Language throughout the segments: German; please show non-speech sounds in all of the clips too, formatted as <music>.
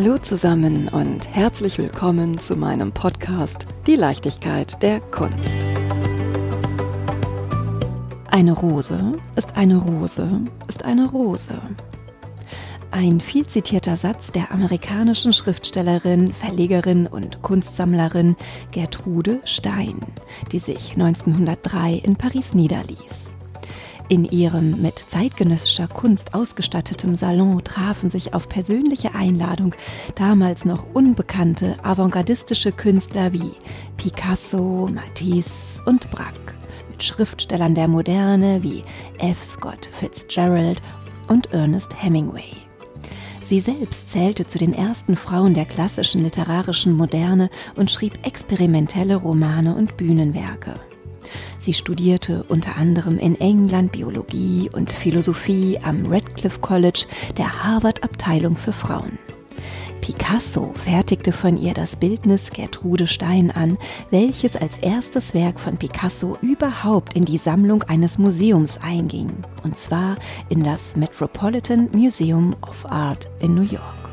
Hallo zusammen und herzlich willkommen zu meinem Podcast Die Leichtigkeit der Kunst. Eine Rose ist eine Rose ist eine Rose. Ein viel zitierter Satz der amerikanischen Schriftstellerin, Verlegerin und Kunstsammlerin Gertrude Stein, die sich 1903 in Paris niederließ. In ihrem mit zeitgenössischer Kunst ausgestattetem Salon trafen sich auf persönliche Einladung damals noch unbekannte avantgardistische Künstler wie Picasso, Matisse und Braque, mit Schriftstellern der Moderne wie F. Scott Fitzgerald und Ernest Hemingway. Sie selbst zählte zu den ersten Frauen der klassischen literarischen Moderne und schrieb experimentelle Romane und Bühnenwerke. Sie studierte unter anderem in England Biologie und Philosophie am Radcliffe College der Harvard-Abteilung für Frauen. Picasso fertigte von ihr das Bildnis Gertrude Stein an, welches als erstes Werk von Picasso überhaupt in die Sammlung eines Museums einging, und zwar in das Metropolitan Museum of Art in New York.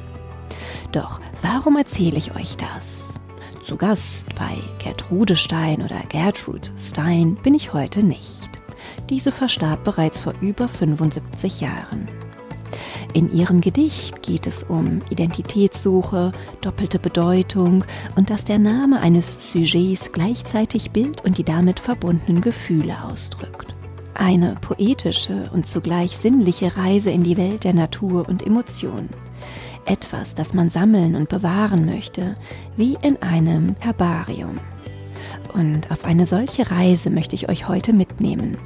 Doch warum erzähle ich euch das? Zu Gast bei Gertrude Stein oder Gertrude Stein bin ich heute nicht. Diese verstarb bereits vor über 75 Jahren. In ihrem Gedicht geht es um Identitätssuche, doppelte Bedeutung und dass der Name eines Sujets gleichzeitig Bild und die damit verbundenen Gefühle ausdrückt. Eine poetische und zugleich sinnliche Reise in die Welt der Natur und Emotionen etwas, das man sammeln und bewahren möchte, wie in einem Herbarium. Und auf eine solche Reise möchte ich euch heute mitnehmen.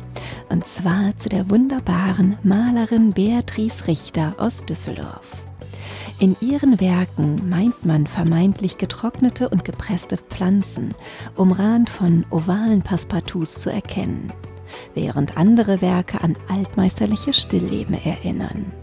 Und zwar zu der wunderbaren Malerin Beatrice Richter aus Düsseldorf. In ihren Werken meint man vermeintlich getrocknete und gepresste Pflanzen, umrahmt von ovalen Passepartouts zu erkennen, während andere Werke an altmeisterliche Stillleben erinnern.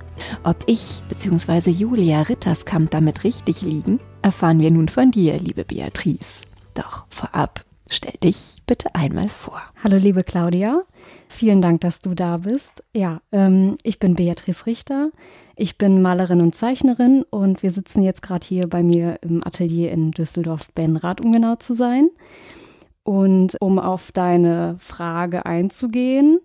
Ob ich bzw. Julia Ritterskamp damit richtig liegen, erfahren wir nun von dir, liebe Beatrice. Doch vorab, stell dich bitte einmal vor. Hallo, liebe Claudia. Vielen Dank, dass du da bist. Ja, ähm, ich bin Beatrice Richter. Ich bin Malerin und Zeichnerin und wir sitzen jetzt gerade hier bei mir im Atelier in Düsseldorf-Benrath, um genau zu sein. Und um auf deine Frage einzugehen,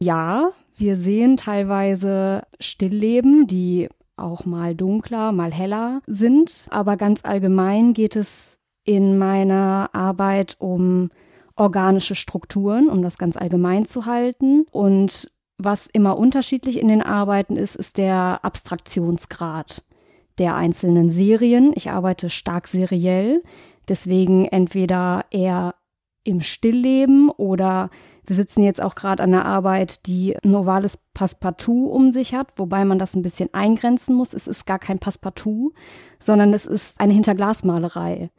ja, wir sehen teilweise Stillleben, die auch mal dunkler, mal heller sind. Aber ganz allgemein geht es in meiner Arbeit um organische Strukturen, um das ganz allgemein zu halten. Und was immer unterschiedlich in den Arbeiten ist, ist der Abstraktionsgrad der einzelnen Serien. Ich arbeite stark seriell, deswegen entweder eher im Stillleben oder wir sitzen jetzt auch gerade an einer Arbeit, die ein ovales Passepartout um sich hat, wobei man das ein bisschen eingrenzen muss. Es ist gar kein Passepartout, sondern es ist eine Hinterglasmalerei.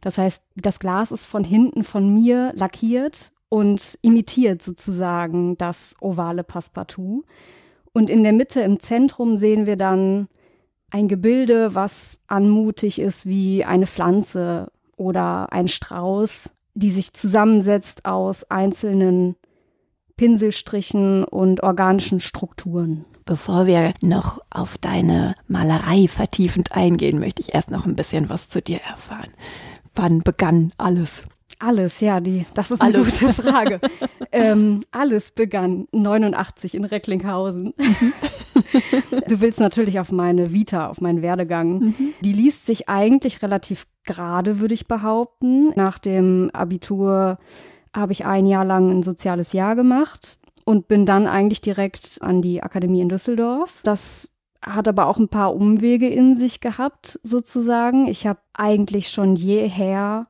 Das heißt, das Glas ist von hinten von mir lackiert und imitiert sozusagen das ovale Passepartout. Und in der Mitte im Zentrum sehen wir dann ein Gebilde, was anmutig ist wie eine Pflanze oder ein Strauß die sich zusammensetzt aus einzelnen Pinselstrichen und organischen Strukturen. Bevor wir noch auf deine Malerei vertiefend eingehen, möchte ich erst noch ein bisschen was zu dir erfahren. Wann begann alles? Alles, ja, die, das ist eine alles. gute Frage. ähm, alles begann 89 in Recklinghausen. Mhm. <laughs> du willst natürlich auf meine Vita, auf meinen Werdegang. Mhm. Die liest sich eigentlich relativ gerade, würde ich behaupten. Nach dem Abitur habe ich ein Jahr lang ein soziales Jahr gemacht und bin dann eigentlich direkt an die Akademie in Düsseldorf. Das hat aber auch ein paar Umwege in sich gehabt, sozusagen. Ich habe eigentlich schon jeher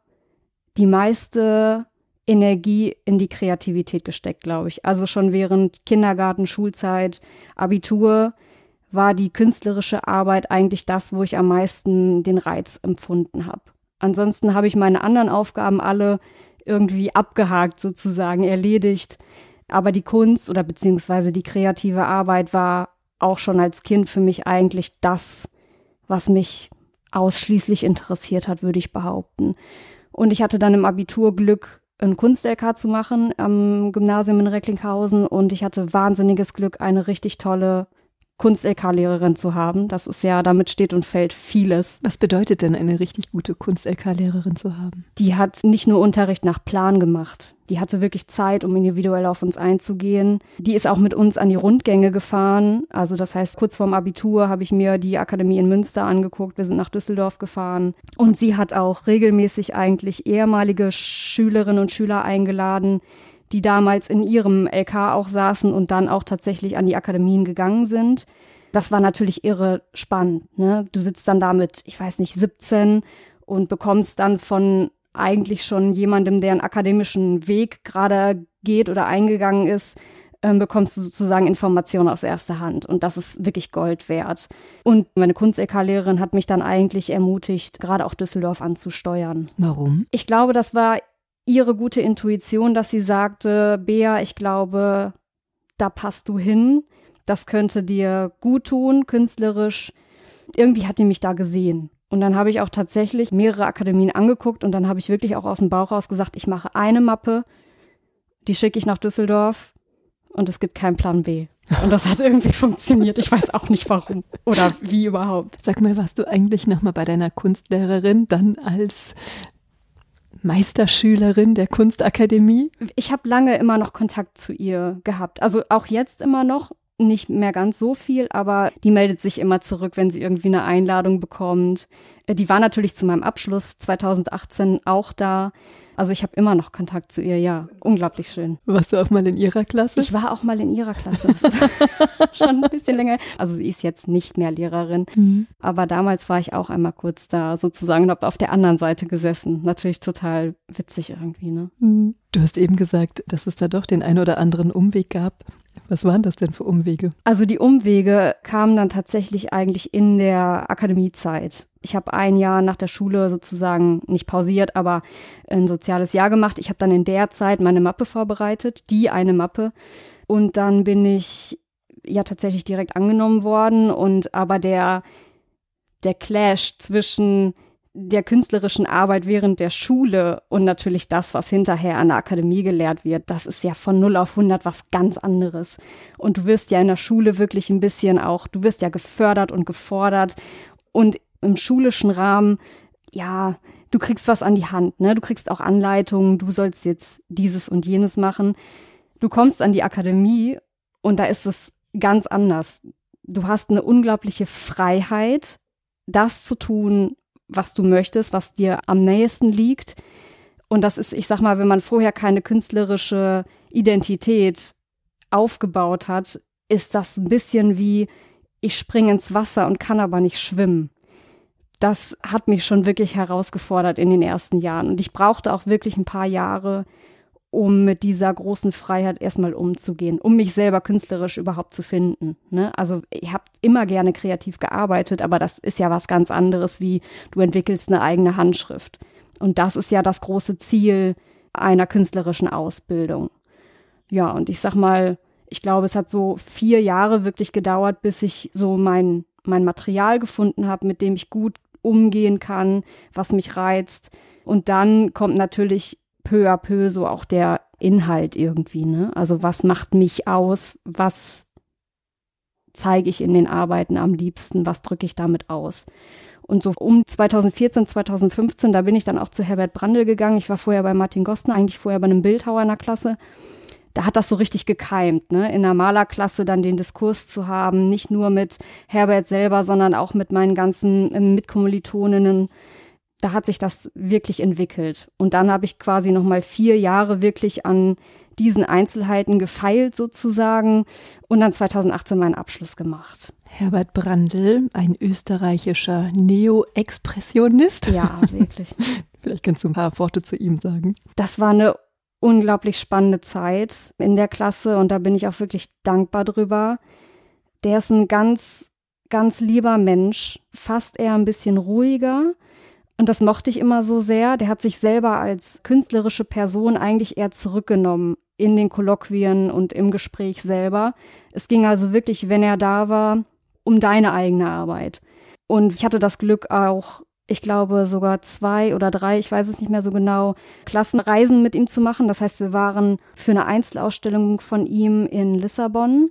die meiste Energie in die Kreativität gesteckt, glaube ich. Also schon während Kindergarten, Schulzeit, Abitur war die künstlerische Arbeit eigentlich das, wo ich am meisten den Reiz empfunden habe. Ansonsten habe ich meine anderen Aufgaben alle irgendwie abgehakt sozusagen, erledigt. Aber die Kunst oder beziehungsweise die kreative Arbeit war auch schon als Kind für mich eigentlich das, was mich ausschließlich interessiert hat, würde ich behaupten. Und ich hatte dann im Abitur Glück, ein Kunst-LK zu machen am Gymnasium in Recklinghausen. Und ich hatte wahnsinniges Glück, eine richtig tolle Kunst-LK-Lehrerin zu haben. Das ist ja, damit steht und fällt vieles. Was bedeutet denn eine richtig gute Kunst-LK-Lehrerin zu haben? Die hat nicht nur Unterricht nach Plan gemacht. Die hatte wirklich Zeit, um individuell auf uns einzugehen. Die ist auch mit uns an die Rundgänge gefahren. Also das heißt, kurz vorm Abitur habe ich mir die Akademie in Münster angeguckt. Wir sind nach Düsseldorf gefahren. Und sie hat auch regelmäßig eigentlich ehemalige Schülerinnen und Schüler eingeladen, die damals in ihrem LK auch saßen und dann auch tatsächlich an die Akademien gegangen sind. Das war natürlich irre spannend. Ne? Du sitzt dann da mit, ich weiß nicht, 17 und bekommst dann von eigentlich schon jemandem, der einen akademischen Weg gerade geht oder eingegangen ist, ähm, bekommst du sozusagen Informationen aus erster Hand. Und das ist wirklich Gold wert. Und meine Kunst-LK-Lehrerin hat mich dann eigentlich ermutigt, gerade auch Düsseldorf anzusteuern. Warum? Ich glaube, das war ihre gute Intuition, dass sie sagte, Bea, ich glaube, da passt du hin. Das könnte dir gut tun, künstlerisch. Irgendwie hat die mich da gesehen. Und dann habe ich auch tatsächlich mehrere Akademien angeguckt und dann habe ich wirklich auch aus dem Bauch raus gesagt, ich mache eine Mappe, die schicke ich nach Düsseldorf und es gibt keinen Plan B. Und das hat irgendwie <laughs> funktioniert. Ich weiß auch nicht warum oder wie überhaupt. Sag mal, warst du eigentlich nochmal bei deiner Kunstlehrerin dann als Meisterschülerin der Kunstakademie? Ich habe lange immer noch Kontakt zu ihr gehabt. Also auch jetzt immer noch. Nicht mehr ganz so viel, aber die meldet sich immer zurück, wenn sie irgendwie eine Einladung bekommt. Äh, die war natürlich zu meinem Abschluss 2018 auch da. Also ich habe immer noch Kontakt zu ihr, ja. Unglaublich schön. Warst du auch mal in ihrer Klasse? Ich war auch mal in ihrer Klasse. <laughs> Schon ein bisschen länger. Also sie ist jetzt nicht mehr Lehrerin, mhm. aber damals war ich auch einmal kurz da sozusagen und habe auf der anderen Seite gesessen. Natürlich total witzig irgendwie, ne? Mhm. Du hast eben gesagt, dass es da doch den ein oder anderen Umweg gab. Was waren das denn für Umwege? Also die Umwege kamen dann tatsächlich eigentlich in der Akademiezeit. Ich habe ein Jahr nach der Schule sozusagen nicht pausiert, aber ein soziales Jahr gemacht. Ich habe dann in der Zeit meine Mappe vorbereitet, die eine Mappe. Und dann bin ich ja tatsächlich direkt angenommen worden. Und aber der, der Clash zwischen der künstlerischen Arbeit während der Schule und natürlich das, was hinterher an der Akademie gelehrt wird, das ist ja von 0 auf 100 was ganz anderes. Und du wirst ja in der Schule wirklich ein bisschen auch, du wirst ja gefördert und gefordert. Und im schulischen Rahmen, ja, du kriegst was an die Hand, ne? Du kriegst auch Anleitungen, du sollst jetzt dieses und jenes machen. Du kommst an die Akademie und da ist es ganz anders. Du hast eine unglaubliche Freiheit, das zu tun, was du möchtest, was dir am nächsten liegt. Und das ist, ich sag mal, wenn man vorher keine künstlerische Identität aufgebaut hat, ist das ein bisschen wie, ich springe ins Wasser und kann aber nicht schwimmen. Das hat mich schon wirklich herausgefordert in den ersten Jahren. Und ich brauchte auch wirklich ein paar Jahre, um mit dieser großen Freiheit erstmal umzugehen, um mich selber künstlerisch überhaupt zu finden. Ne? Also ich habe immer gerne kreativ gearbeitet, aber das ist ja was ganz anderes, wie du entwickelst eine eigene Handschrift. Und das ist ja das große Ziel einer künstlerischen Ausbildung. Ja, und ich sag mal, ich glaube, es hat so vier Jahre wirklich gedauert, bis ich so mein, mein Material gefunden habe, mit dem ich gut umgehen kann, was mich reizt. Und dann kommt natürlich peu à peu so auch der Inhalt irgendwie, ne? Also was macht mich aus? Was zeige ich in den Arbeiten am liebsten? Was drücke ich damit aus? Und so um 2014, 2015, da bin ich dann auch zu Herbert Brandl gegangen. Ich war vorher bei Martin Gostner, eigentlich vorher bei einem Bildhauer in der Klasse. Da hat das so richtig gekeimt, ne? In der Malerklasse dann den Diskurs zu haben, nicht nur mit Herbert selber, sondern auch mit meinen ganzen äh, Mitkommilitoninnen da hat sich das wirklich entwickelt. Und dann habe ich quasi nochmal vier Jahre wirklich an diesen Einzelheiten gefeilt sozusagen und dann 2018 meinen Abschluss gemacht. Herbert Brandl, ein österreichischer Neo-Expressionist. Ja, wirklich. <laughs> Vielleicht kannst du ein paar Worte zu ihm sagen. Das war eine unglaublich spannende Zeit in der Klasse und da bin ich auch wirklich dankbar drüber. Der ist ein ganz, ganz lieber Mensch, fast eher ein bisschen ruhiger und das mochte ich immer so sehr. Der hat sich selber als künstlerische Person eigentlich eher zurückgenommen in den Kolloquien und im Gespräch selber. Es ging also wirklich, wenn er da war, um deine eigene Arbeit. Und ich hatte das Glück auch, ich glaube sogar zwei oder drei, ich weiß es nicht mehr so genau, Klassenreisen mit ihm zu machen. Das heißt, wir waren für eine Einzelausstellung von ihm in Lissabon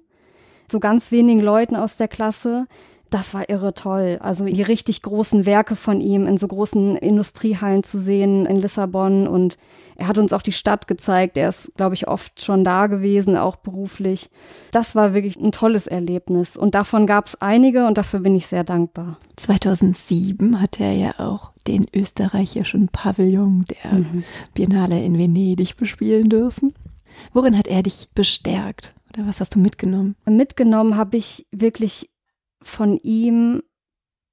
so ganz wenigen Leuten aus der Klasse das war irre toll. Also die richtig großen Werke von ihm in so großen Industriehallen zu sehen in Lissabon und er hat uns auch die Stadt gezeigt. Er ist, glaube ich, oft schon da gewesen, auch beruflich. Das war wirklich ein tolles Erlebnis und davon gab es einige und dafür bin ich sehr dankbar. 2007 hatte er ja auch den österreichischen Pavillon der mhm. Biennale in Venedig bespielen dürfen. Worin hat er dich bestärkt? Oder was hast du mitgenommen? Mitgenommen habe ich wirklich von ihm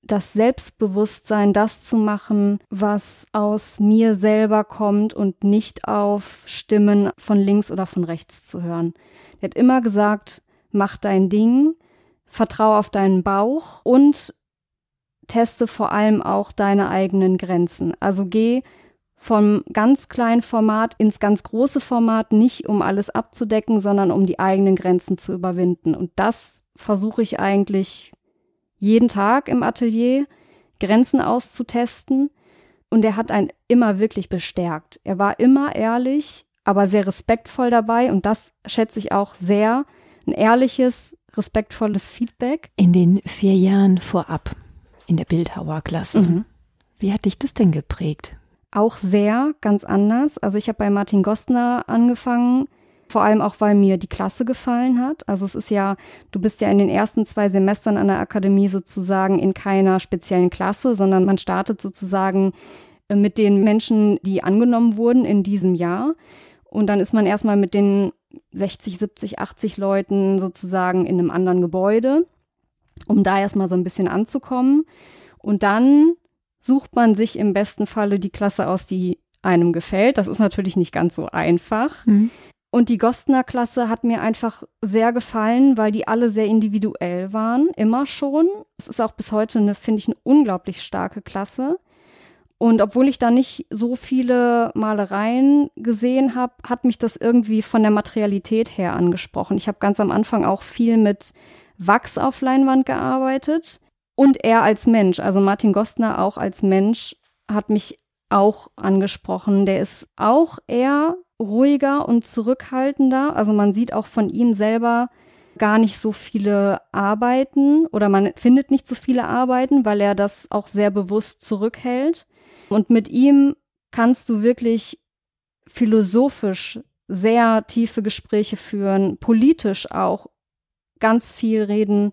das Selbstbewusstsein, das zu machen, was aus mir selber kommt und nicht auf Stimmen von links oder von rechts zu hören. Er hat immer gesagt, mach dein Ding, vertraue auf deinen Bauch und teste vor allem auch deine eigenen Grenzen. Also geh vom ganz kleinen Format ins ganz große Format, nicht um alles abzudecken, sondern um die eigenen Grenzen zu überwinden. Und das versuche ich eigentlich jeden Tag im Atelier, Grenzen auszutesten. Und er hat einen immer wirklich bestärkt. Er war immer ehrlich, aber sehr respektvoll dabei. Und das schätze ich auch sehr. Ein ehrliches, respektvolles Feedback. In den vier Jahren vorab in der Bildhauerklasse. Mhm. Wie hat dich das denn geprägt? Auch sehr, ganz anders. Also ich habe bei Martin Gostner angefangen vor allem auch, weil mir die Klasse gefallen hat. Also es ist ja, du bist ja in den ersten zwei Semestern an der Akademie sozusagen in keiner speziellen Klasse, sondern man startet sozusagen äh, mit den Menschen, die angenommen wurden in diesem Jahr. Und dann ist man erstmal mit den 60, 70, 80 Leuten sozusagen in einem anderen Gebäude, um da erstmal so ein bisschen anzukommen. Und dann sucht man sich im besten Falle die Klasse aus, die einem gefällt. Das ist natürlich nicht ganz so einfach. Mhm. Und die Gostner-Klasse hat mir einfach sehr gefallen, weil die alle sehr individuell waren, immer schon. Es ist auch bis heute eine, finde ich, eine unglaublich starke Klasse. Und obwohl ich da nicht so viele Malereien gesehen habe, hat mich das irgendwie von der Materialität her angesprochen. Ich habe ganz am Anfang auch viel mit Wachs auf Leinwand gearbeitet und er als Mensch, also Martin Gostner auch als Mensch, hat mich auch angesprochen. Der ist auch eher ruhiger und zurückhaltender. Also man sieht auch von ihm selber gar nicht so viele Arbeiten oder man findet nicht so viele Arbeiten, weil er das auch sehr bewusst zurückhält. Und mit ihm kannst du wirklich philosophisch sehr tiefe Gespräche führen, politisch auch ganz viel reden.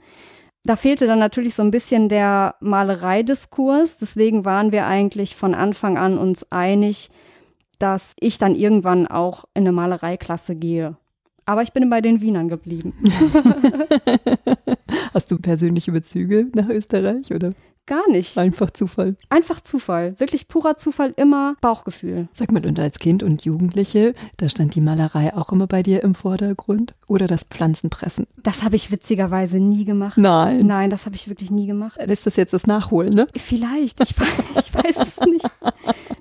Da fehlte dann natürlich so ein bisschen der Malereidiskurs. Deswegen waren wir eigentlich von Anfang an uns einig, dass ich dann irgendwann auch in eine Malereiklasse gehe. Aber ich bin bei den Wienern geblieben. <laughs> Hast du persönliche Bezüge nach Österreich oder? Gar nicht. Einfach Zufall. Einfach Zufall. Wirklich purer Zufall, immer Bauchgefühl. Sag mal, und als Kind und Jugendliche, da stand die Malerei auch immer bei dir im Vordergrund? Oder das Pflanzenpressen? Das habe ich witzigerweise nie gemacht. Nein. Nein, das habe ich wirklich nie gemacht. Lässt das jetzt das Nachholen, ne? Vielleicht. Ich, <laughs> ich weiß es nicht.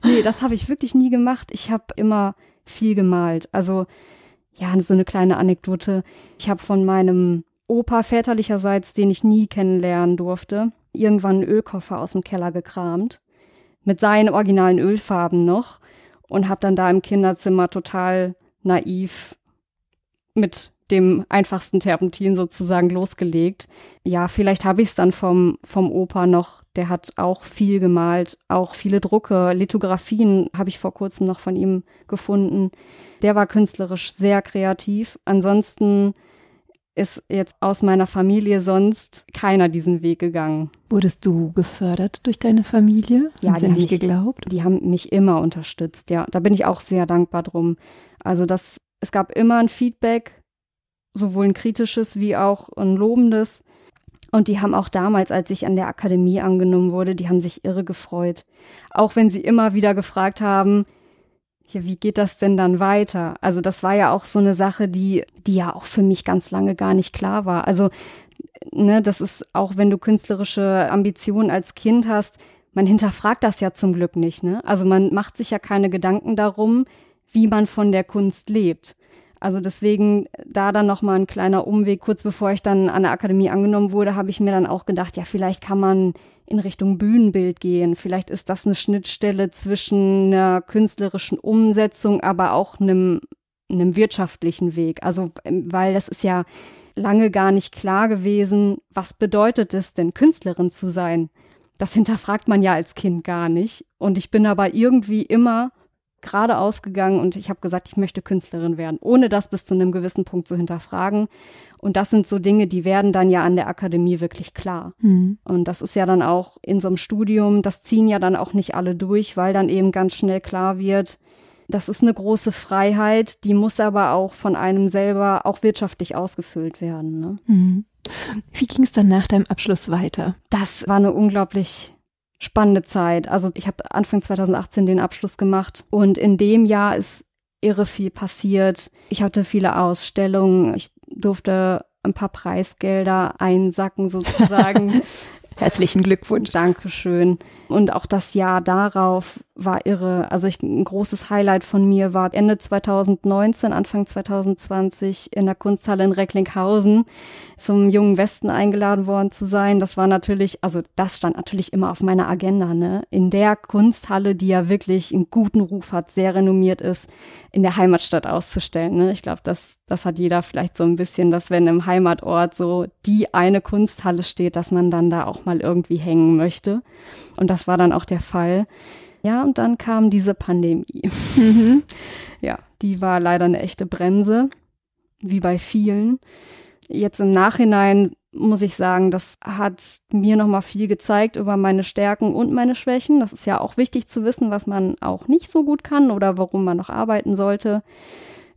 Nee, das habe ich wirklich nie gemacht. Ich habe immer viel gemalt. Also, ja, so eine kleine Anekdote. Ich habe von meinem Opa väterlicherseits, den ich nie kennenlernen durfte, irgendwann einen Ölkoffer aus dem Keller gekramt. Mit seinen originalen Ölfarben noch. Und habe dann da im Kinderzimmer total naiv mit dem einfachsten Terpentin sozusagen losgelegt. Ja, vielleicht habe ich es dann vom, vom Opa noch. Der hat auch viel gemalt, auch viele Drucke, Lithografien habe ich vor kurzem noch von ihm gefunden. Der war künstlerisch sehr kreativ. Ansonsten ist jetzt aus meiner Familie sonst keiner diesen Weg gegangen. Wurdest du gefördert durch deine Familie? Ja, haben sie nicht geglaubt? Die haben mich immer unterstützt. Ja, da bin ich auch sehr dankbar drum. Also das, es gab immer ein Feedback, sowohl ein kritisches wie auch ein lobendes. Und die haben auch damals, als ich an der Akademie angenommen wurde, die haben sich irre gefreut. Auch wenn sie immer wieder gefragt haben, ja, wie geht das denn dann weiter? Also das war ja auch so eine Sache, die, die ja auch für mich ganz lange gar nicht klar war. Also, ne, das ist auch, wenn du künstlerische Ambitionen als Kind hast, man hinterfragt das ja zum Glück nicht, ne? Also man macht sich ja keine Gedanken darum, wie man von der Kunst lebt. Also deswegen da dann noch mal ein kleiner Umweg. Kurz bevor ich dann an der Akademie angenommen wurde, habe ich mir dann auch gedacht, ja, vielleicht kann man in Richtung Bühnenbild gehen. Vielleicht ist das eine Schnittstelle zwischen einer künstlerischen Umsetzung, aber auch einem, einem wirtschaftlichen Weg. Also, weil das ist ja lange gar nicht klar gewesen, was bedeutet es denn, Künstlerin zu sein. Das hinterfragt man ja als Kind gar nicht. Und ich bin aber irgendwie immer gerade ausgegangen und ich habe gesagt, ich möchte Künstlerin werden, ohne das bis zu einem gewissen Punkt zu hinterfragen. Und das sind so Dinge, die werden dann ja an der Akademie wirklich klar. Mhm. Und das ist ja dann auch in so einem Studium, das ziehen ja dann auch nicht alle durch, weil dann eben ganz schnell klar wird, das ist eine große Freiheit, die muss aber auch von einem selber auch wirtschaftlich ausgefüllt werden. Ne? Mhm. Wie ging es dann nach deinem Abschluss weiter? Das war eine unglaublich spannende Zeit. Also ich habe Anfang 2018 den Abschluss gemacht und in dem Jahr ist irre viel passiert. Ich hatte viele Ausstellungen, ich durfte ein paar Preisgelder einsacken sozusagen. <laughs> Herzlichen Glückwunsch. Dankeschön. Und auch das Jahr darauf war irre. Also ich, ein großes Highlight von mir war Ende 2019, Anfang 2020 in der Kunsthalle in Recklinghausen zum Jungen Westen eingeladen worden zu sein. Das war natürlich, also das stand natürlich immer auf meiner Agenda, ne? In der Kunsthalle, die ja wirklich einen guten Ruf hat, sehr renommiert ist, in der Heimatstadt auszustellen. Ne? Ich glaube, das, das hat jeder vielleicht so ein bisschen, dass wenn im Heimatort so die eine Kunsthalle steht, dass man dann da auch mal irgendwie hängen möchte. Und das war dann auch der Fall. Ja, und dann kam diese Pandemie. Mhm. <laughs> Ja, die war leider eine echte Bremse, wie bei vielen. Jetzt im Nachhinein muss ich sagen, das hat mir nochmal viel gezeigt über meine Stärken und meine Schwächen. Das ist ja auch wichtig zu wissen, was man auch nicht so gut kann oder worum man noch arbeiten sollte.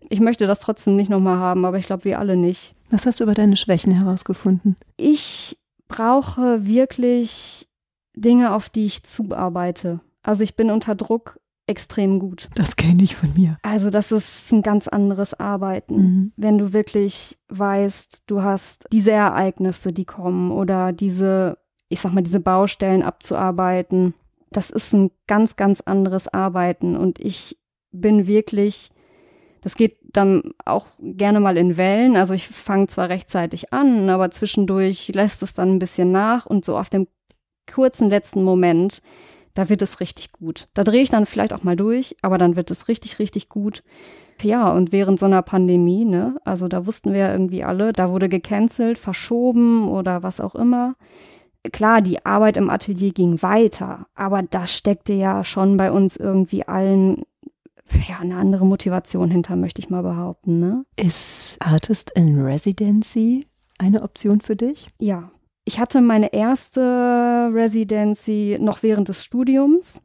Ich möchte das trotzdem nicht nochmal haben, aber ich glaube, wir alle nicht. Was hast du über deine Schwächen herausgefunden? Ich brauche wirklich Dinge, auf die ich zuarbeite. Also ich bin unter Druck extrem gut. Das kenne ich von mir. Also das ist ein ganz anderes Arbeiten, mhm. wenn du wirklich weißt, du hast diese Ereignisse, die kommen oder diese, ich sag mal, diese Baustellen abzuarbeiten. Das ist ein ganz, ganz anderes Arbeiten und ich bin wirklich, das geht dann auch gerne mal in Wellen. Also ich fange zwar rechtzeitig an, aber zwischendurch lässt es dann ein bisschen nach und so auf dem kurzen letzten Moment da wird es richtig gut. Da drehe ich dann vielleicht auch mal durch, aber dann wird es richtig, richtig gut. Ja, und während so einer Pandemie, ne, also da wussten wir ja irgendwie alle, da wurde gecancelt, verschoben oder was auch immer. Klar, die Arbeit im Atelier ging weiter, aber da steckte ja schon bei uns irgendwie allen ja, eine andere Motivation hinter, möchte ich mal behaupten. Ne? Ist Artist in Residency eine Option für dich? Ja, ich hatte meine erste Residency noch während des Studiums.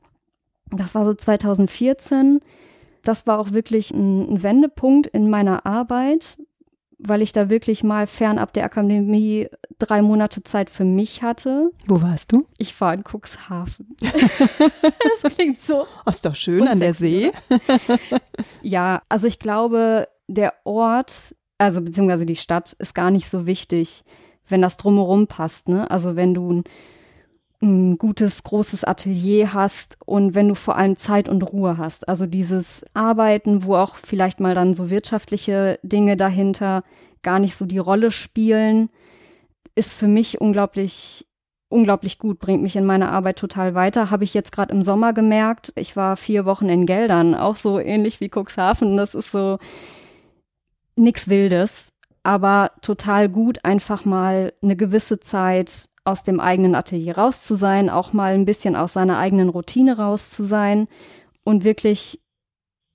Das war so 2014. Das war auch wirklich ein, ein Wendepunkt in meiner Arbeit, weil ich da wirklich mal fernab der Akademie drei Monate Zeit für mich hatte. Wo warst du? Ich war in Cuxhaven. <laughs> das klingt so. Oh, ist doch schön an der See. <laughs> ja, also ich glaube, der Ort, also beziehungsweise die Stadt, ist gar nicht so wichtig wenn das drumherum passt. Ne? Also wenn du ein, ein gutes, großes Atelier hast und wenn du vor allem Zeit und Ruhe hast. Also dieses Arbeiten, wo auch vielleicht mal dann so wirtschaftliche Dinge dahinter gar nicht so die Rolle spielen, ist für mich unglaublich unglaublich gut, bringt mich in meiner Arbeit total weiter. Habe ich jetzt gerade im Sommer gemerkt. Ich war vier Wochen in Geldern, auch so ähnlich wie Cuxhaven. Das ist so nix Wildes aber total gut, einfach mal eine gewisse Zeit aus dem eigenen Atelier raus zu sein, auch mal ein bisschen aus seiner eigenen Routine raus zu sein und wirklich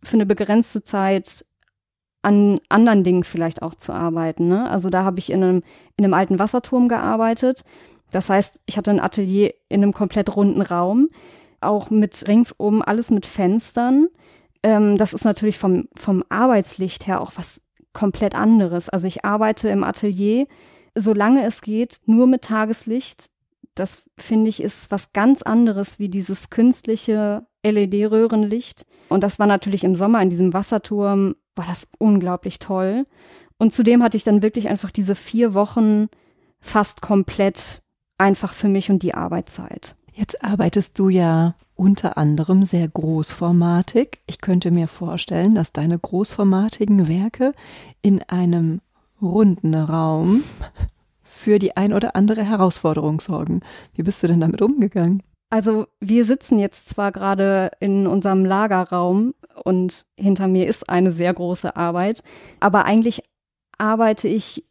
für eine begrenzte Zeit an anderen Dingen vielleicht auch zu arbeiten. Ne? Also da habe ich in einem, in einem alten Wasserturm gearbeitet. Das heißt, ich hatte ein Atelier in einem komplett runden Raum, auch mit ringsum alles mit Fenstern. Ähm, das ist natürlich vom, vom Arbeitslicht her auch was komplett anderes. Also ich arbeite im Atelier, solange es geht, nur mit Tageslicht. Das finde ich ist was ganz anderes wie dieses künstliche LED-Röhrenlicht. Und das war natürlich im Sommer in diesem Wasserturm, war das unglaublich toll. Und zudem hatte ich dann wirklich einfach diese vier Wochen fast komplett einfach für mich und die Arbeitszeit. Jetzt arbeitest du ja unter anderem sehr großformatig. Ich könnte mir vorstellen, dass deine großformatigen Werke in einem runden Raum für die ein oder andere Herausforderung sorgen. Wie bist du denn damit umgegangen? Also wir sitzen jetzt zwar gerade in unserem Lagerraum und hinter mir ist eine sehr große Arbeit, aber eigentlich arbeite ich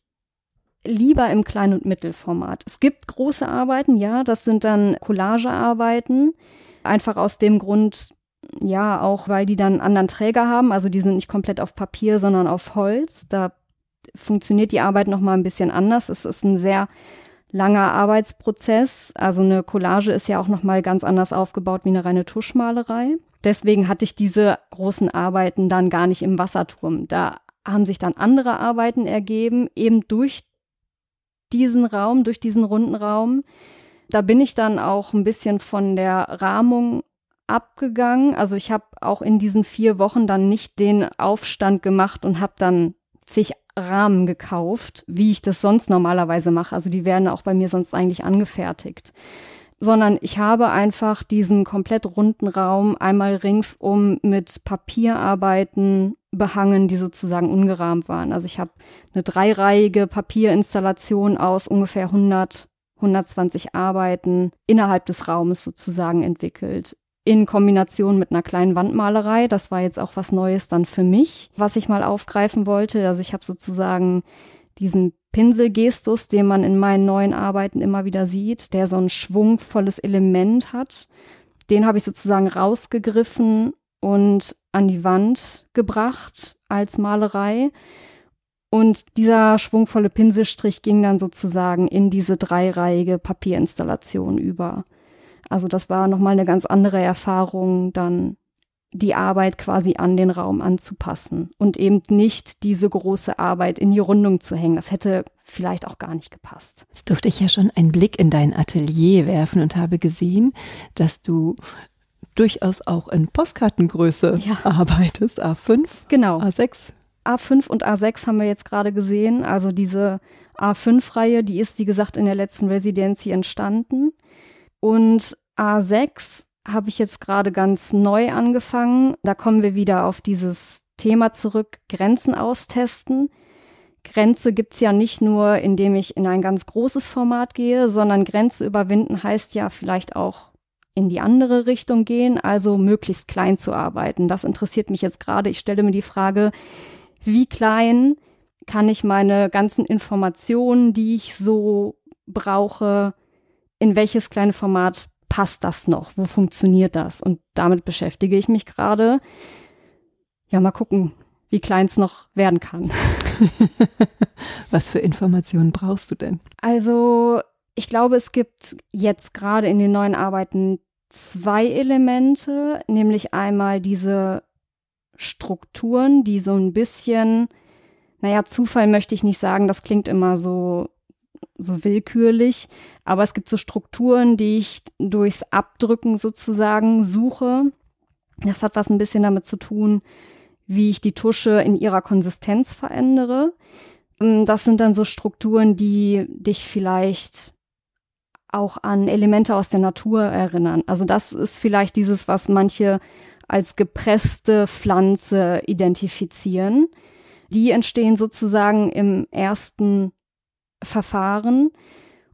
lieber im Klein- und Mittelformat. Es gibt große Arbeiten, ja, das sind dann Collagearbeiten, einfach aus dem Grund, ja, auch weil die dann einen anderen Träger haben, also die sind nicht komplett auf Papier, sondern auf Holz. Da funktioniert die Arbeit noch mal ein bisschen anders. Es ist ein sehr langer Arbeitsprozess. Also eine Collage ist ja auch noch mal ganz anders aufgebaut wie eine reine Tuschmalerei. Deswegen hatte ich diese großen Arbeiten dann gar nicht im Wasserturm. Da haben sich dann andere Arbeiten ergeben, eben durch diesen Raum, durch diesen runden Raum. Da bin ich dann auch ein bisschen von der Rahmung abgegangen. Also ich habe auch in diesen vier Wochen dann nicht den Aufstand gemacht und habe dann zig Rahmen gekauft, wie ich das sonst normalerweise mache. Also die werden auch bei mir sonst eigentlich angefertigt. Sondern ich habe einfach diesen komplett runden Raum einmal ringsum mit Papierarbeiten behangen, die sozusagen ungerahmt waren. Also ich habe eine dreireihige Papierinstallation aus ungefähr 100, 120 Arbeiten innerhalb des Raumes sozusagen entwickelt in Kombination mit einer kleinen Wandmalerei. Das war jetzt auch was Neues dann für mich, was ich mal aufgreifen wollte. Also ich habe sozusagen diesen Pinselgestus, den man in meinen neuen Arbeiten immer wieder sieht, der so ein schwungvolles Element hat. Den habe ich sozusagen rausgegriffen und an die Wand gebracht als Malerei. Und dieser schwungvolle Pinselstrich ging dann sozusagen in diese dreireihige Papierinstallation über. Also das war nochmal eine ganz andere Erfahrung, dann die Arbeit quasi an den Raum anzupassen und eben nicht diese große Arbeit in die Rundung zu hängen. Das hätte vielleicht auch gar nicht gepasst. Jetzt durfte ich ja schon einen Blick in dein Atelier werfen und habe gesehen, dass du durchaus auch in Postkartengröße ja. arbeitest, A5, genau. A6. A5 und A6 haben wir jetzt gerade gesehen. Also diese A5-Reihe, die ist, wie gesagt, in der letzten Residenz hier entstanden. Und A6 habe ich jetzt gerade ganz neu angefangen. Da kommen wir wieder auf dieses Thema zurück, Grenzen austesten. Grenze gibt's ja nicht nur, indem ich in ein ganz großes Format gehe, sondern Grenze überwinden heißt ja vielleicht auch in die andere Richtung gehen, also möglichst klein zu arbeiten. Das interessiert mich jetzt gerade. Ich stelle mir die Frage, wie klein kann ich meine ganzen Informationen, die ich so brauche, in welches kleine Format passt das noch? Wo funktioniert das? Und damit beschäftige ich mich gerade. Ja, mal gucken, wie klein es noch werden kann. <laughs> Was für Informationen brauchst du denn? Also, ich glaube, es gibt jetzt gerade in den neuen Arbeiten zwei Elemente, nämlich einmal diese Strukturen, die so ein bisschen, naja, Zufall möchte ich nicht sagen, das klingt immer so so willkürlich, aber es gibt so Strukturen, die ich durchs Abdrücken sozusagen suche. Das hat was ein bisschen damit zu tun, wie ich die Tusche in ihrer Konsistenz verändere. Ähm, das sind dann so Strukturen, die dich vielleicht auch an Elemente aus der Natur erinnern. Also das ist vielleicht dieses, was manche als gepresste Pflanze identifizieren. Die entstehen sozusagen im ersten Verfahren.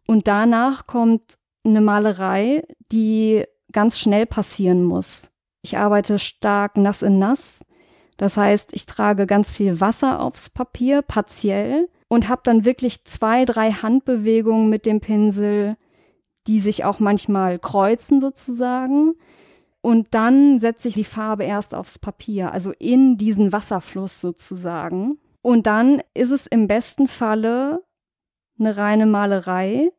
Und danach kommt eine Malerei, die ganz schnell passieren muss. Ich arbeite stark nass in nass. Das heißt, ich trage ganz viel Wasser aufs Papier, partiell, und habe dann wirklich zwei, drei Handbewegungen mit dem Pinsel, die sich auch manchmal kreuzen sozusagen. Und dann setze ich die Farbe erst aufs Papier, also in diesen Wasserfluss sozusagen. Und dann ist es im besten Falle eine reine Malerei,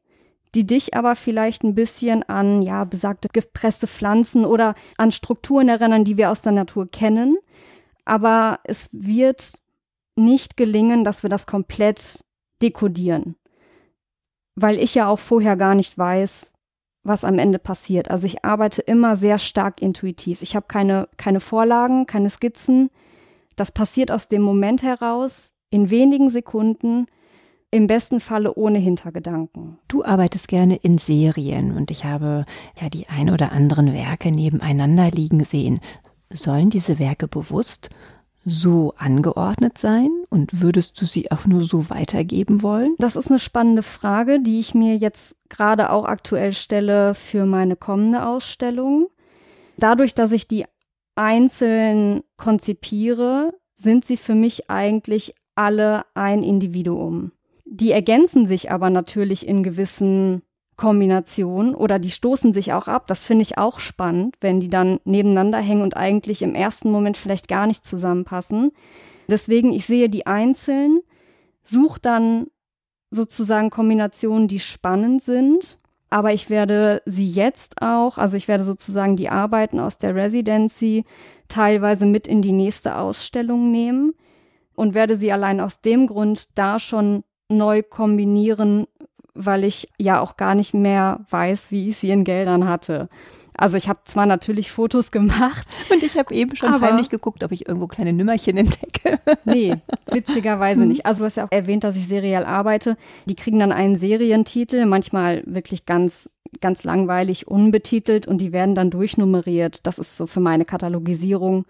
die dich aber vielleicht ein bisschen an, ja, besagte gepresste Pflanzen oder an Strukturen erinnern, die wir aus der Natur kennen. Aber es wird nicht gelingen, dass wir das komplett dekodieren. Weil ich ja auch vorher gar nicht weiß, was am Ende passiert. Also ich arbeite immer sehr stark intuitiv. Ich habe keine, keine Vorlagen, keine Skizzen. Das passiert aus dem Moment heraus in wenigen Sekunden im besten Falle ohne Hintergedanken. Du arbeitest gerne in Serien und ich habe ja die ein oder anderen Werke nebeneinander liegen sehen. Sollen diese Werke bewusst so angeordnet sein und würdest du sie auch nur so weitergeben wollen? Das ist eine spannende Frage, die ich mir jetzt gerade auch aktuell stelle für meine kommende Ausstellung. Dadurch, dass ich die einzeln konzipiere, sind sie für mich eigentlich alle ein Individuum Die ergänzen sich aber natürlich in gewissen Kombinationen oder die stoßen sich auch ab. Das finde ich auch spannend, wenn die dann nebeneinander hängen und eigentlich im ersten Moment vielleicht gar nicht zusammenpassen. Deswegen, ich sehe die einzeln, suche dann sozusagen Kombinationen, die spannend sind. Aber ich werde sie jetzt auch, also ich werde sozusagen die Arbeiten aus der Residency teilweise mit in die nächste Ausstellung nehmen und werde sie allein aus dem Grund da schon neu kombinieren, weil ich ja auch gar nicht mehr weiß, wie ich sie in Geldern hatte. Also ich habe zwar natürlich Fotos <laughs> gemacht. Und ich habe eben schon heimlich geguckt, ob ich irgendwo kleine Nümmerchen entdecke. <laughs> Nee, witzigerweise nicht. Also du hast ja auch erwähnt, dass ich seriell arbeite. Die kriegen dann einen Serientitel, manchmal wirklich ganz ganz langweilig unbetitelt und die werden dann durchnummeriert. Das ist so für meine Katalogisierung.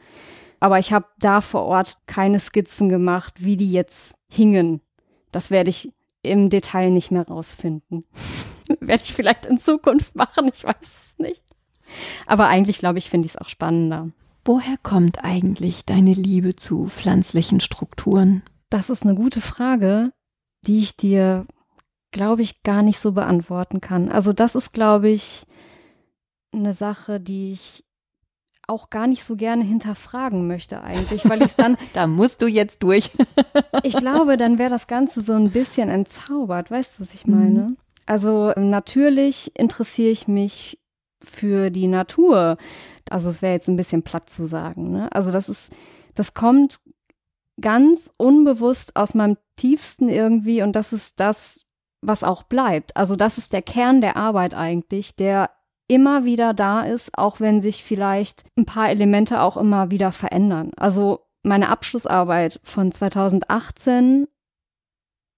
Aber ich habe da vor Ort keine Skizzen gemacht, wie die jetzt hingen. Das werde ich im Detail nicht mehr rausfinden. <laughs> werde ich vielleicht in Zukunft machen, ich weiß es nicht. Aber eigentlich, glaube ich, finde ich es auch spannender. Woher kommt eigentlich deine Liebe zu pflanzlichen Strukturen? Das ist eine gute Frage, die ich dir, glaube ich, gar nicht so beantworten kann. Also das ist, glaube ich, eine Sache, die ich auch gar nicht so gerne hinterfragen möchte eigentlich, weil ich dann. <laughs> da musst du jetzt durch. <laughs> ich glaube, dann wäre das Ganze so ein bisschen entzaubert. Weißt du, was ich meine? Mhm. Also natürlich interessiere ich mich für die Natur. Also es wäre jetzt ein bisschen platt zu sagen. Ne? Also das ist, das kommt ganz unbewusst aus meinem tiefsten irgendwie und das ist das, was auch bleibt. Also das ist der Kern der Arbeit eigentlich, der immer wieder da ist, auch wenn sich vielleicht ein paar Elemente auch immer wieder verändern. Also meine Abschlussarbeit von 2018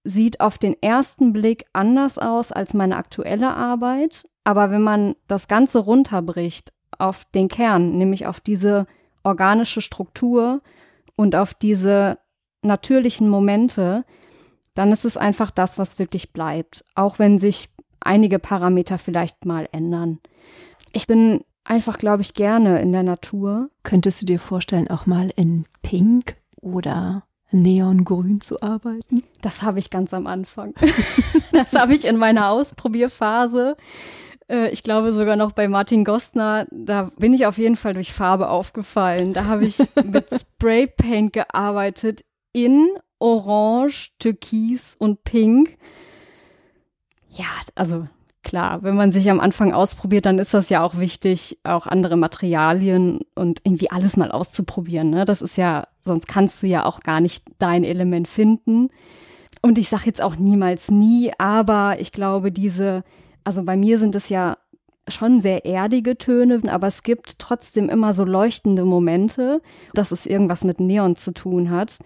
sieht auf den ersten Blick anders aus als meine aktuelle Arbeit. Aber wenn man das Ganze runterbricht auf den Kern, nämlich auf diese organische Struktur und auf diese natürlichen Momente, dann ist es einfach das, was wirklich bleibt. Auch wenn sich einige Parameter vielleicht mal ändern. Ich bin einfach, glaube ich, gerne in der Natur. Könntest du dir vorstellen, auch mal in Pink oder Neongrün zu arbeiten? Das habe ich ganz am Anfang. <laughs> das habe ich in meiner Ausprobierphase. Äh, ich glaube sogar noch bei Martin Gostner, da bin ich auf jeden Fall durch Farbe aufgefallen. Da habe ich <laughs> mit Spraypaint gearbeitet in Orange, Türkis und Pink. Ja, also klar, wenn man sich am Anfang ausprobiert, dann ist das ja auch wichtig, auch andere Materialien und irgendwie alles mal auszuprobieren. Ne? Das ist ja, sonst kannst du ja auch gar nicht dein Element finden. Und ich sage jetzt auch niemals nie, aber ich glaube, diese, also bei mir sind es ja schon sehr erdige Töne, aber es gibt trotzdem immer so leuchtende Momente, dass es irgendwas mit Neon zu tun hat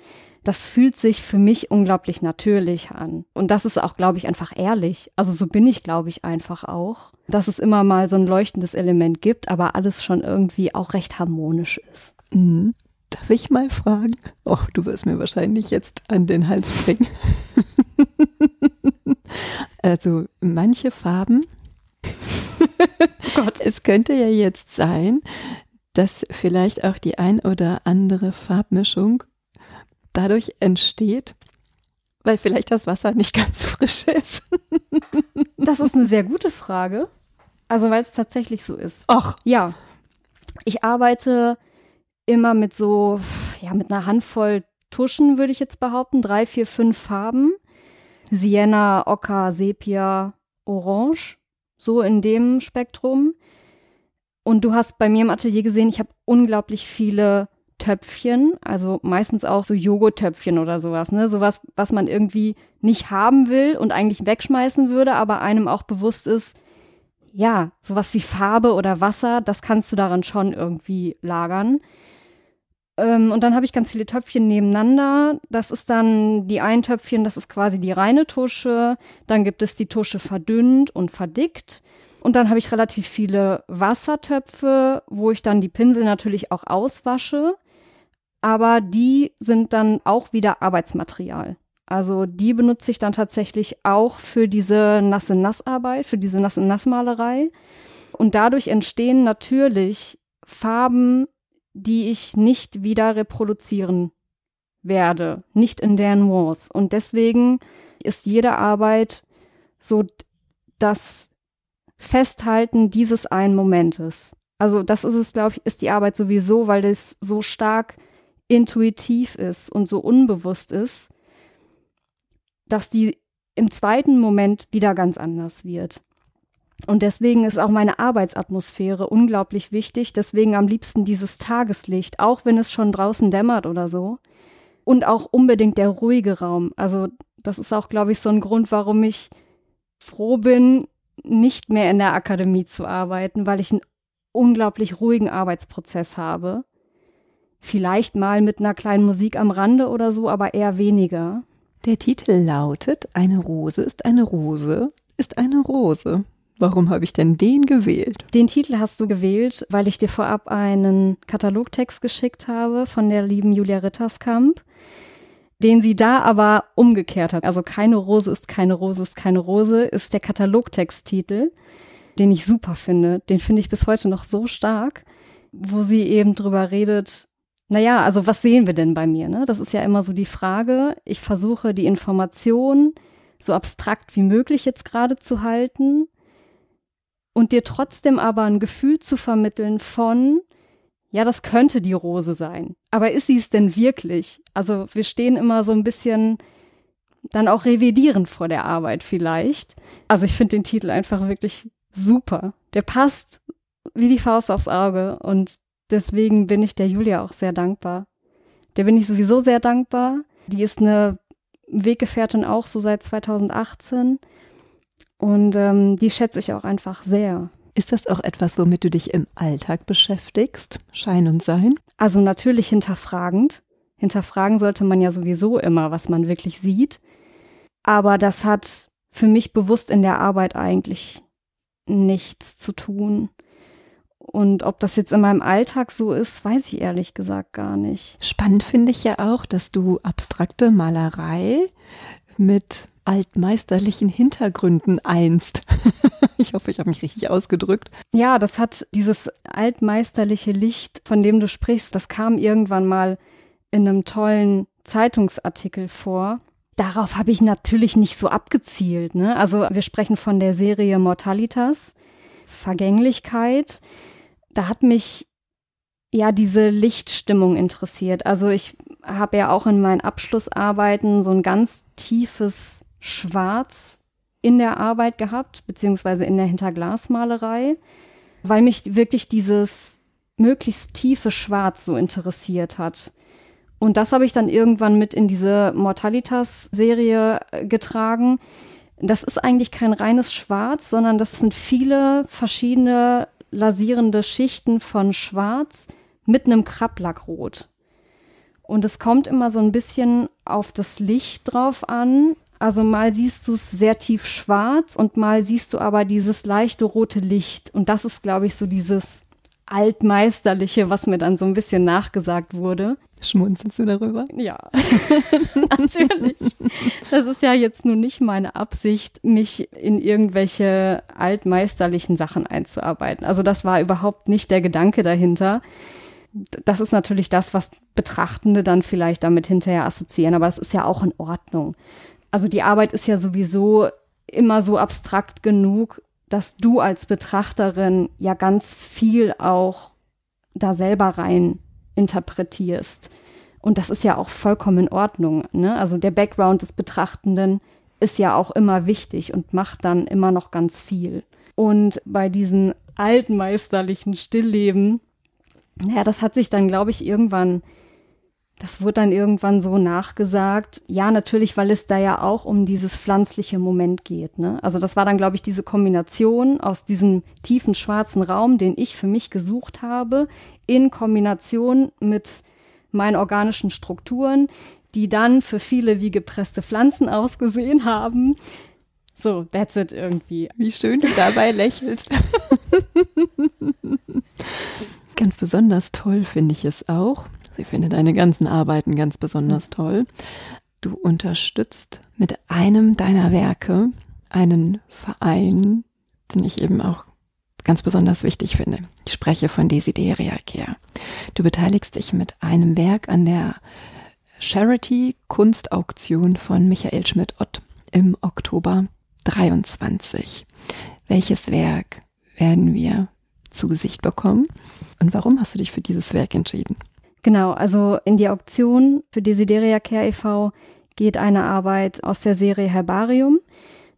das fühlt sich für mich unglaublich natürlich an. Und das ist auch, glaube ich, einfach ehrlich. Also so bin ich, glaube ich, einfach auch. Dass es immer mal so ein leuchtendes Element gibt, aber alles schon irgendwie auch recht harmonisch ist. Mhm. Darf ich mal fragen? Oh, du wirst mir wahrscheinlich jetzt an den Hals springen. <laughs> also manche Farben. Gott, es könnte ja jetzt sein, dass vielleicht auch die ein oder andere Farbmischung dadurch entsteht, weil vielleicht das Wasser nicht ganz frisch ist? das ist eine sehr gute Frage. Also, weil es tatsächlich so ist. Ach. Ja. Ich arbeite immer mit so, ja, mit einer Handvoll Tuschen, würde ich jetzt behaupten. Drei, vier, fünf Farben. Sienna, Ocker, Sepia, Orange. So in dem Spektrum. Und du hast bei mir im Atelier gesehen, ich habe unglaublich viele Töpfchen, also meistens auch so Joghurttöpfchen oder sowas, ne? Sowas, was man irgendwie nicht haben will und eigentlich wegschmeißen würde, aber einem auch bewusst ist, ja, sowas wie Farbe oder Wasser, das kannst du daran schon irgendwie lagern. Ähm, und dann habe ich ganz viele Töpfchen nebeneinander. Das ist dann die ein Töpfchen, das ist quasi die reine Tusche. Dann gibt es die Tusche verdünnt und verdickt. Und dann habe ich relativ viele Wassertöpfe, wo ich dann die Pinsel natürlich auch auswasche aber die sind dann auch wieder Arbeitsmaterial. Also die benutze ich dann tatsächlich auch für diese nasse Nassarbeit, für diese nasse Nassmalerei. Und dadurch entstehen natürlich Farben, die ich nicht wieder reproduzieren werde, nicht in der Nuance. Und deswegen ist jede Arbeit so das Festhalten dieses einen Momentes. Also das ist es, glaube ich, ist die Arbeit sowieso, weil das so stark intuitiv ist und so unbewusst ist, dass die im zweiten Moment wieder ganz anders wird. Und deswegen ist auch meine Arbeitsatmosphäre unglaublich wichtig. Deswegen am liebsten dieses Tageslicht, auch wenn es schon draußen dämmert oder so. Und auch unbedingt der ruhige Raum. Also das ist auch, glaube ich, so ein Grund, warum ich froh bin, nicht mehr in der Akademie zu arbeiten, weil ich einen unglaublich ruhigen Arbeitsprozess habe. Vielleicht mal mit einer kleinen Musik am Rande oder so, aber eher weniger. Der Titel lautet Eine Rose ist eine Rose ist eine Rose. Warum habe ich denn den gewählt? Den Titel hast du gewählt, weil ich dir vorab einen Katalogtext geschickt habe von der lieben Julia Ritterskamp, den sie da aber umgekehrt hat. Also keine Rose ist keine Rose ist keine Rose ist der Katalogtexttitel, den ich super finde. Den finde ich bis heute noch so stark, wo sie eben drüber redet, naja, also was sehen wir denn bei mir? Ne? Das ist ja immer so die Frage. Ich versuche die Information so abstrakt wie möglich jetzt gerade zu halten und dir trotzdem aber ein Gefühl zu vermitteln von, ja, das könnte die Rose sein. Aber ist sie es denn wirklich? Also wir stehen immer so ein bisschen dann auch revidierend vor der Arbeit vielleicht. Also ich finde den Titel einfach wirklich super. Der passt wie die Faust aufs Auge und deswegen bin ich der Julia auch sehr dankbar. Der bin ich sowieso sehr dankbar. Die ist eine Weggefährtin auch so seit 2018 und ähm, die schätze ich auch einfach sehr. Ist das auch etwas, womit du dich im Alltag beschäftigst? Schein und Sein? Also natürlich hinterfragend. Hinterfragen sollte man ja sowieso immer, was man wirklich sieht. Aber das hat für mich bewusst in der Arbeit eigentlich nichts zu tun. Und ob das jetzt in meinem Alltag so ist, weiß ich ehrlich gesagt gar nicht. Spannend finde ich ja auch, dass du abstrakte Malerei mit altmeisterlichen Hintergründen einst. <laughs> ich hoffe, ich habe mich richtig ausgedrückt. Ja, das hat dieses altmeisterliche Licht, von dem du sprichst, das kam irgendwann mal in einem tollen Zeitungsartikel vor. Darauf habe ich natürlich nicht so abgezielt. Ne? Also wir sprechen von der Serie Mortalitas, Vergänglichkeit. Da hat mich ja diese Lichtstimmung interessiert. Also ich habe ja auch in meinen Abschlussarbeiten so ein ganz tiefes Schwarz in der Arbeit gehabt, beziehungsweise in der Hinterglasmalerei, weil mich wirklich dieses möglichst tiefe Schwarz so interessiert hat. Und das habe ich dann irgendwann mit in diese Mortalitas-Serie äh, getragen. Das ist eigentlich kein reines Schwarz, sondern das sind viele verschiedene lasierende Schichten von Schwarz mit einem Krabblackrot. Und es kommt immer so ein bisschen auf das Licht drauf an, also mal siehst du es sehr tief schwarz und mal siehst du aber dieses leichte rote Licht. Und das ist, glaube ich, so dieses altmeisterliche, was mir dann so ein bisschen nachgesagt wurde. Schmunzelst du darüber? Ja, <laughs> natürlich. Das ist ja jetzt nun nicht meine Absicht, mich in irgendwelche altmeisterlichen Sachen einzuarbeiten. Also das war überhaupt nicht der Gedanke dahinter. Das ist natürlich das, was Betrachtende dann vielleicht damit hinterher assoziieren, aber das ist ja auch in Ordnung also die Arbeit ist ja sowieso immer so abstrakt genug, dass du als Betrachterin ja ganz viel auch da selber rein interpretierst. Und das ist ja auch vollkommen in Ordnung. Ne? Also der Background des Betrachtenden ist ja auch immer wichtig und macht dann immer noch ganz viel. Und bei diesen altmeisterlichen Stillleben, ja, das hat sich dann, glaube ich, irgendwann das wurde dann irgendwann so nachgesagt. Ja, natürlich, weil es da ja auch um dieses pflanzliche Moment geht. Ne? Also das war dann, glaube ich, diese Kombination aus diesem tiefen schwarzen Raum, den ich für mich gesucht habe, in Kombination mit meinen organischen Strukturen, die dann für viele wie gepresste Pflanzen ausgesehen haben. So, that's it irgendwie. Wie schön du dabei <laughs> lächelst. Ganz besonders toll finde ich es auch, Sie findet deine ganzen Arbeiten ganz besonders toll. Du unterstützt mit einem deiner Werke einen Verein, den ich eben auch ganz besonders wichtig finde. Ich spreche von Desideria Care. Du beteiligst dich mit einem Werk an der Charity Kunstauktion von Michael Schmidt-Ott im Oktober 23. Welches Werk werden wir zu Gesicht bekommen und warum hast du dich für dieses Werk entschieden? Genau, also in die Auktion für Desideria Care e.V. geht eine Arbeit aus der Serie Herbarium.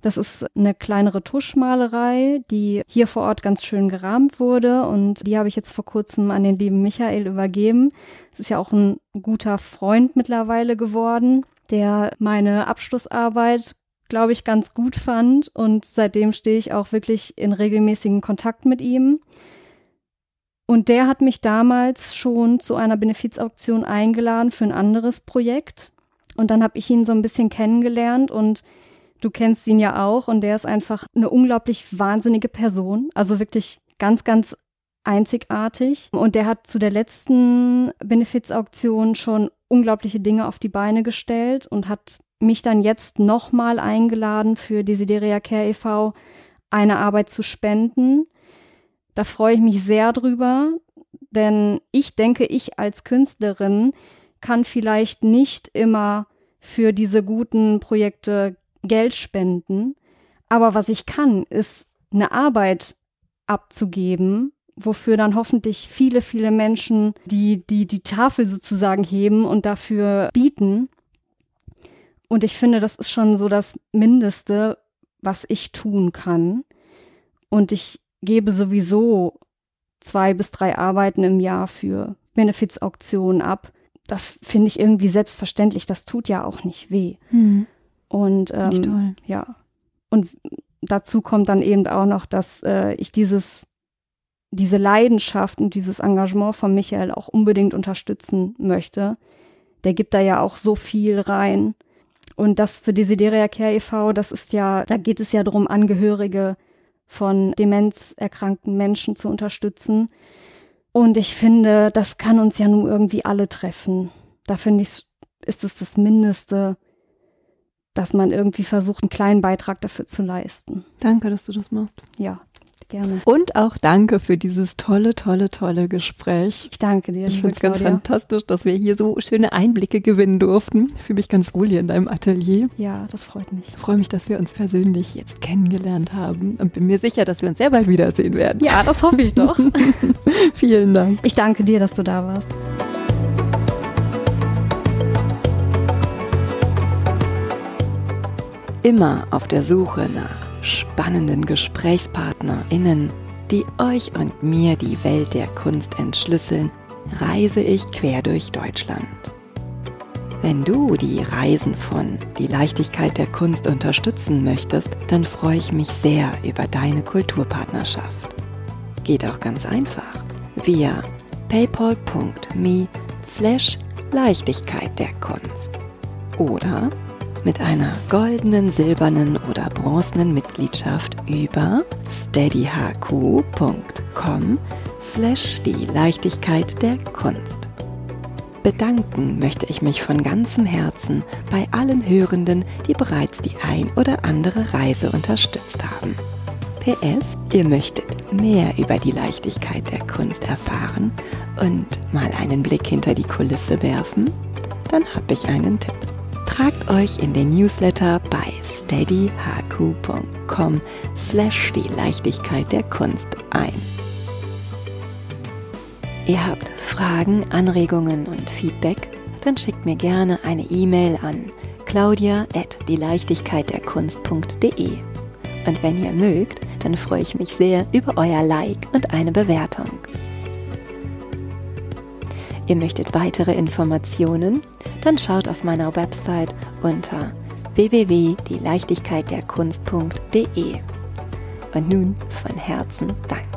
Das ist eine kleinere Tuschmalerei, die hier vor Ort ganz schön gerahmt wurde und die habe ich jetzt vor kurzem an den lieben Michael übergeben. Es ist ja auch ein guter Freund mittlerweile geworden, der meine Abschlussarbeit glaube ich, ganz gut fand und seitdem stehe ich auch wirklich in regelmäßigen Kontakt mit ihm. Und der hat mich damals schon zu einer Benefizauktion eingeladen für ein anderes Projekt. Und dann habe ich ihn so ein bisschen kennengelernt und Du kennst ihn ja auch und der ist einfach eine unglaublich wahnsinnige Person. Also wirklich ganz, ganz einzigartig. Und der hat zu der letzten Benefizauktion schon unglaubliche Dinge auf die Beine gestellt und hat mich dann jetzt nochmal eingeladen für Desideria Care e.V. eine Arbeit zu spenden. Da freue ich mich sehr drüber, denn ich denke, ich als Künstlerin kann vielleicht nicht immer für diese guten Projekte Geld spenden. Aber was ich kann, ist eine Arbeit abzugeben, wofür dann hoffentlich viele, viele Menschen die, die, die Tafel sozusagen heben und dafür bieten. Und ich finde, das ist schon so das Mindeste, was ich tun kann. Und ich gebe sowieso zwei bis drei Arbeiten im Jahr für Benefizauktionen ab. Das finde ich irgendwie selbstverständlich. Das tut ja auch nicht weh. Mhm. Und ähm, ja, und dazu kommt dann eben auch noch, dass äh, ich dieses diese Leidenschaft und dieses Engagement von Michael auch unbedingt unterstützen möchte. Der gibt da ja auch so viel rein. Und das für Desideria Care e.V., das ist ja, da geht es ja darum, Angehörige von demenzerkrankten Menschen zu unterstützen. Und ich finde, das kann uns ja nun irgendwie alle treffen. Da finde ich, ist es das Mindeste, dass man irgendwie versucht, einen kleinen Beitrag dafür zu leisten. Danke, dass du das machst. Ja, gerne. Und auch danke für dieses tolle, tolle, tolle Gespräch. Ich danke dir. Ich finde es ganz fantastisch, dass wir hier so schöne Einblicke gewinnen durften. Ich fühle mich ganz wohl hier in deinem Atelier. Ja, das freut mich. Ich freue mich, dass wir uns persönlich jetzt kennengelernt haben und bin mir sicher, dass wir uns sehr bald wiedersehen werden. Ja, das hoffe ich doch. <laughs> Vielen Dank. Ich danke dir, dass du da warst. immer auf der Suche nach spannenden GesprächspartnerInnen, die euch und mir die Welt der Kunst entschlüsseln, reise ich quer durch Deutschland. Wenn du die Reisen von Die Leichtigkeit der Kunst unterstützen möchtest, dann freue ich mich sehr über deine Kulturpartnerschaft. Geht auch ganz einfach via paypal.me slash Leichtigkeit der Kunst oder mit einer goldenen, silbernen oder bronzenen Mitgliedschaft über steadyhq.com slash die Leichtigkeit der Kunst. Bedanken möchte ich mich von ganzem Herzen bei allen Hörenden, die bereits die ein oder andere Reise unterstützt haben. PS, ihr möchtet mehr über die Leichtigkeit der Kunst erfahren und mal einen Blick hinter die Kulisse werfen? Dann habe ich einen Tipp. Tragt euch in den Newsletter bei steadyhq.com slash die Leichtigkeit der Kunst ein. Ihr habt Fragen, Anregungen und Feedback? Dann schickt mir gerne eine E-Mail an claudia at die Leichtigkeit der Kunst.de. Und wenn ihr mögt, dann freue ich mich sehr über euer Like und eine Bewertung. Ihr möchtet weitere Informationen? Dann schaut auf meiner Website unter www.dieleichtigkeitderkunst.de. Und nun von Herzen Dank.